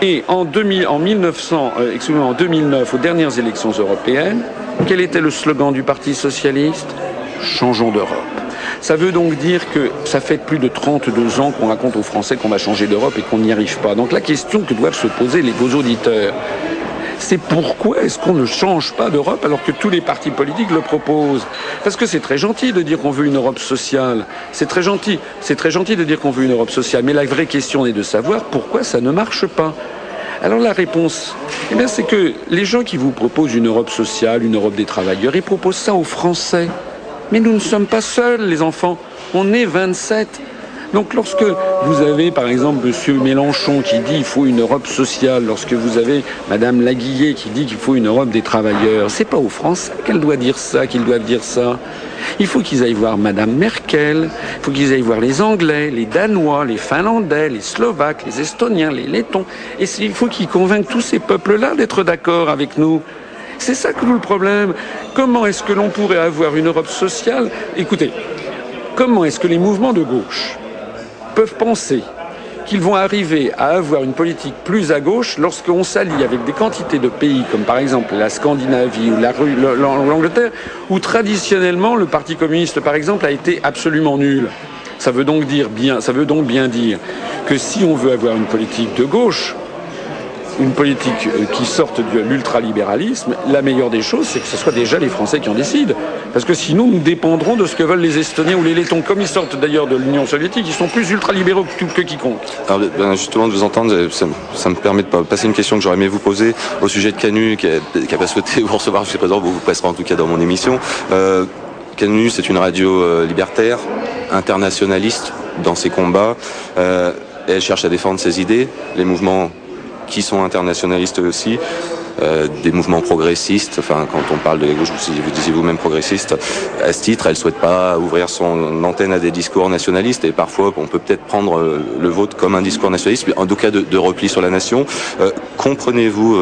Et en, 2000, en, 1900, euh, 2009, aux dernières élections européennes, quel était le slogan du Parti socialiste? Changeons d'Europe. Ça veut donc dire que ça fait plus de 32 ans qu'on raconte aux Français qu'on va changer d'Europe et qu'on n'y arrive pas. Donc la question que doivent se poser les beaux auditeurs, c'est pourquoi est-ce qu'on ne change pas d'Europe alors que tous les partis politiques le proposent? Parce que c'est très gentil de dire qu'on veut une Europe sociale. C'est très gentil. C'est très gentil de dire qu'on veut une Europe sociale. Mais la vraie question est de savoir pourquoi ça ne marche pas. Alors la réponse, eh c'est que les gens qui vous proposent une Europe sociale, une Europe des travailleurs, ils proposent ça aux Français. Mais nous ne sommes pas seuls, les enfants. On est 27. Donc lorsque vous avez par exemple M. Mélenchon qui dit qu'il faut une Europe sociale, lorsque vous avez Mme Laguillet qui dit qu'il faut une Europe des travailleurs, c'est pas aux Français qu'elle doit dire ça, qu'ils doivent dire ça. Il faut qu'ils aillent voir Mme Merkel, il faut qu'ils aillent voir les Anglais, les Danois, les Finlandais, les Slovaques, les Estoniens, les Lettons. Et il faut qu'ils convainquent tous ces peuples-là d'être d'accord avec nous. C'est ça que nous le problème. Comment est-ce que l'on pourrait avoir une Europe sociale? Écoutez, comment est-ce que les mouvements de gauche peuvent penser qu'ils vont arriver à avoir une politique plus à gauche lorsqu'on s'allie avec des quantités de pays comme par exemple la Scandinavie ou l'Angleterre, où traditionnellement le Parti communiste par exemple a été absolument nul. Ça veut donc bien, ça veut donc bien dire que si on veut avoir une politique de gauche, une politique euh, qui sorte de l'ultralibéralisme, la meilleure des choses, c'est que ce soit déjà les Français qui en décident. Parce que sinon, nous dépendrons de ce que veulent les Estoniens ou les Lettons. Comme ils sortent d'ailleurs de l'Union soviétique, ils sont plus ultralibéraux que, que quiconque. Alors, ben, justement, de vous entendre, ça, me permet de passer une question que j'aurais aimé vous poser au sujet de Canu, qui n'a pas souhaité vous recevoir jusqu'à présent, vous vous passerez en tout cas dans mon émission. Euh, Canu, c'est une radio euh, libertaire, internationaliste dans ses combats. Euh, elle cherche à défendre ses idées. Les mouvements qui sont internationalistes aussi. Euh, des mouvements progressistes, enfin quand on parle de la gauche, vous disiez vous-même progressiste, à ce titre, elle souhaite pas ouvrir son antenne à des discours nationalistes et parfois on peut peut-être prendre euh, le vôtre comme un discours nationaliste, en tout cas de, repli sur la nation. Euh, comprenez-vous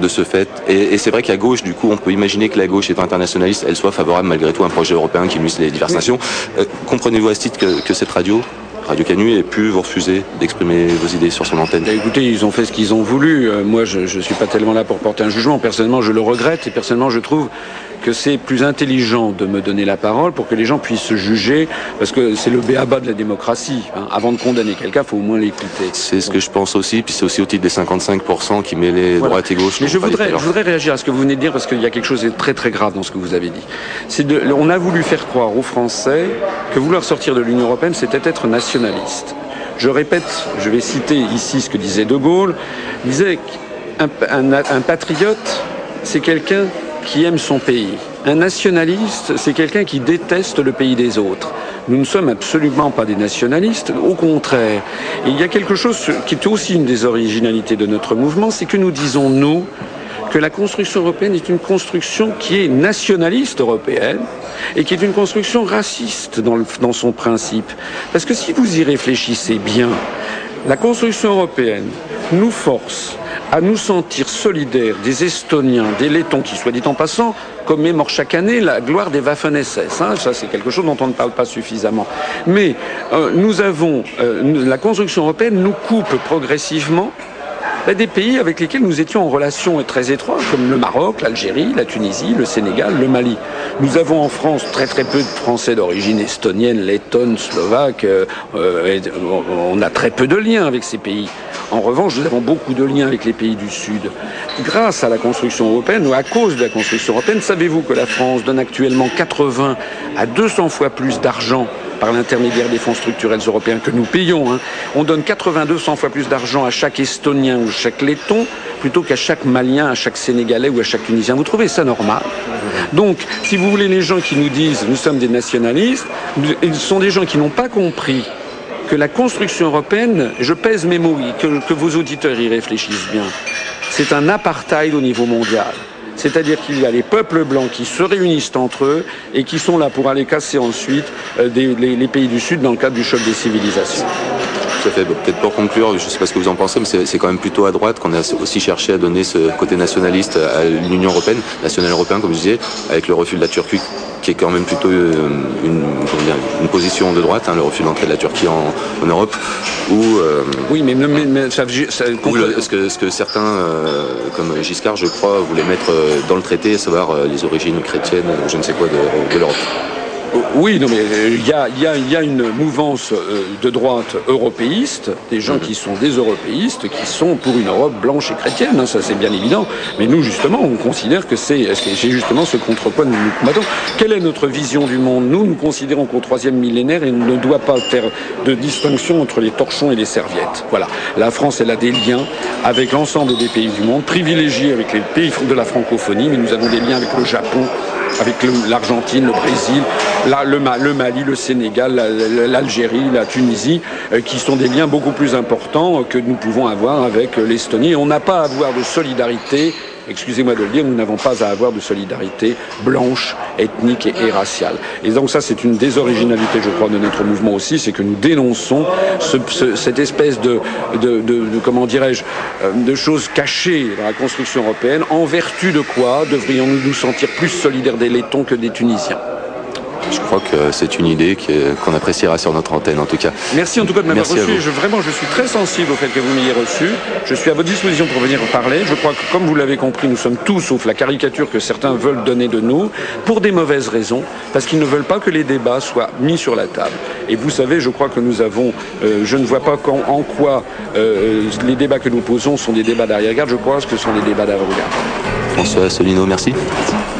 de ce fait Et, c'est vrai qu'à gauche, du coup, on peut imaginer que la gauche est internationaliste, elle soit favorable malgré tout à un projet européen qui unisse les diverses nations. Comprenez-vous à ce titre que cette radio Radio Canu ait pu vous refuser d'exprimer vos idées sur son antenne bah, Écoutez, ils ont fait ce qu'ils ont voulu. Euh, moi, je ne suis pas tellement là pour porter un jugement. Personnellement, je le regrette et personnellement, je trouve que c'est plus intelligent de me donner la parole pour que les gens puissent se juger, parce que c'est le béaba de la démocratie. Hein. Avant de condamner quelqu'un, il faut au moins l'écouter. C'est ce que je pense aussi, puis c'est aussi au titre des 55% qui mêlent droite et gauche. Mais je voudrais, je voudrais réagir à ce que vous venez de dire, parce qu'il y a quelque chose de très très grave dans ce que vous avez dit. De, on a voulu faire croire aux Français que vouloir sortir de l'Union européenne, c'était être Je répète, je vais citer ici ce que disait De Gaulle, il disait qu'un un patriote, c'est quelqu'un qui aime son pays. Un nationaliste, c'est quelqu'un qui déteste le pays des autres. Nous ne sommes absolument pas des nationalistes, au contraire. il y a quelque chose qui est aussi une des originalités de notre mouvement, c'est que nous disons, nous, que la construction européenne est une construction qui est nationaliste européenne et qui est une construction raciste dans, dans son principe. Parce que si vous y réfléchissez bien, la construction européenne nous force à nous sentir solidaires des Estoniens, des Lettons, qui, soit dit en passant, commémorent chaque année la gloire des Waffen-SS. Hein. ça, c'est quelque chose dont on ne parle pas suffisamment. Mais euh, nous avons, euh, la construction européenne nous coupe progressivement des pays avec lesquels nous étions en relation très étroite, comme le Maroc, l'Algérie, la Tunisie, le Sénégal, le Mali. Nous avons en France très très peu de Français d'origine estonienne, lettonne, slovaque. Euh, on a très peu de liens avec ces pays. En revanche, nous avons beaucoup de liens avec les pays du Sud. Grâce à la construction européenne ou à cause de la construction européenne, savez-vous que la France donne actuellement 80 à 200 fois plus d'argent par l'intermédiaire des fonds structurels européens que nous payons. Hein. On donne 82 100 fois plus d'argent à chaque Estonien ou chaque Letton plutôt qu'à chaque Malien, à chaque Sénégalais ou à chaque Tunisien. Vous trouvez ça normal? Donc, si vous voulez, les gens qui nous disent nous sommes des nationalistes, ils sont des gens qui n'ont pas compris que la construction européenne, je pèse mes mots, que vos auditeurs y réfléchissent bien, c'est un apartheid au niveau mondial. C'est-à-dire qu'il y a les peuples blancs qui se réunissent entre eux et qui sont là pour aller casser ensuite euh, les pays du Sud dans le cadre du choc des civilisations. Tout à fait. Peut-être pour conclure, je ne sais pas ce que vous en pensez, mais c'est quand même plutôt à droite qu'on a aussi cherché à donner ce côté nationaliste à l'Union européenne, national européen, comme je disais, avec le refus de la Turquie, qui est quand même plutôt une, dire, une position de droite, hein, le refus d'entrée de la Turquie en, en Europe, euh, oui, mais, mais, mais ça, ça le, ce, que, ce que certains, euh, comme Giscard, je crois, voulaient mettre euh, dans le traité, à savoir euh, les origines chrétiennes, je ne sais quoi, de, de l'Europe? Oui, non, mais il y a, y, a, une mouvance de droite européiste, des gens qui sont des européistes, qui sont pour une Europe blanche et chrétienne, hein, ça c'est bien évident. Mais nous, justement, on considère que c'est justement ce contre quoi nous nous combattons. Quelle est notre vision du monde? Nous, nous considérons qu'au troisième millénaire, il ne doit pas faire de distinction entre les torchons et les serviettes. Voilà. La France, elle a des liens avec l'ensemble des pays du monde, privilégiés avec les pays de la francophonie, mais nous avons des liens avec le Japon, avec l'Argentine, le Brésil, le, le, Mali, le Sénégal, l'Algérie, la Tunisie, euh, qui sont des liens beaucoup plus importants que nous pouvons avoir avec l'Estonie. On n'a pas à avoir de solidarité excusez-moi de le dire, nous n'avons pas à avoir de solidarité blanche, ethnique et, raciale. Et donc ça, c'est une désoriginalité, je crois, de notre mouvement aussi, c'est que nous dénonçons ce, ce, cette espèce de, de, de, de comment dirais-je, de choses cachées dans la construction européenne, en vertu de quoi devrions-nous nous sentir plus solidaires des Lettons que des Tunisiens? Je crois que c'est une idée qu'on qu appréciera sur notre antenne en tout cas. Merci en tout cas de m'avoir reçu. Je, vraiment, je suis très sensible au fait que vous m'ayez reçu. Je suis à votre disposition pour venir parler. Je crois que comme vous l'avez compris, nous sommes tous, sauf la caricature que certains veulent donner de nous, pour des mauvaises raisons, parce qu'ils ne veulent pas que les débats soient mis sur la table. Et vous savez, je crois que nous avons, euh, je ne vois pas en, en quoi euh, les débats que nous posons sont des débats d'arrière-garde, je crois que ce sont des débats d'avant-garde. François Asselineau, merci. merci.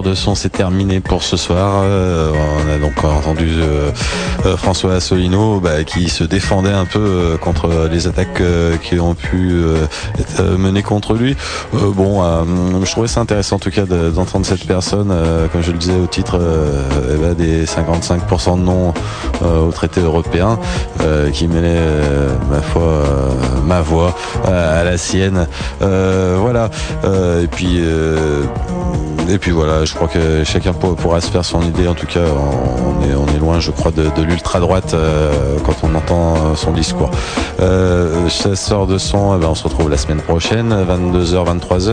De son, c'est terminé pour ce soir. Euh, on a donc entendu euh, euh, François Asselineau bah, qui se défendait un peu contre les attaques qui ont pu être menées contre lui. bon, je trouvais ça intéressant en tout cas d'entendre cette personne, comme je le disais au titre des 55% de non au traité européen, qui mêlait ma foi, ma voix à la sienne. voilà. et puis et puis voilà, je crois que chacun pourra se faire son idée. En tout cas, on est, loin, je crois, de, de l'ultra-droite euh, quand on entend son discours. Euh, chasseur de son, eh ben, on se retrouve la semaine prochaine, 22h, 23h.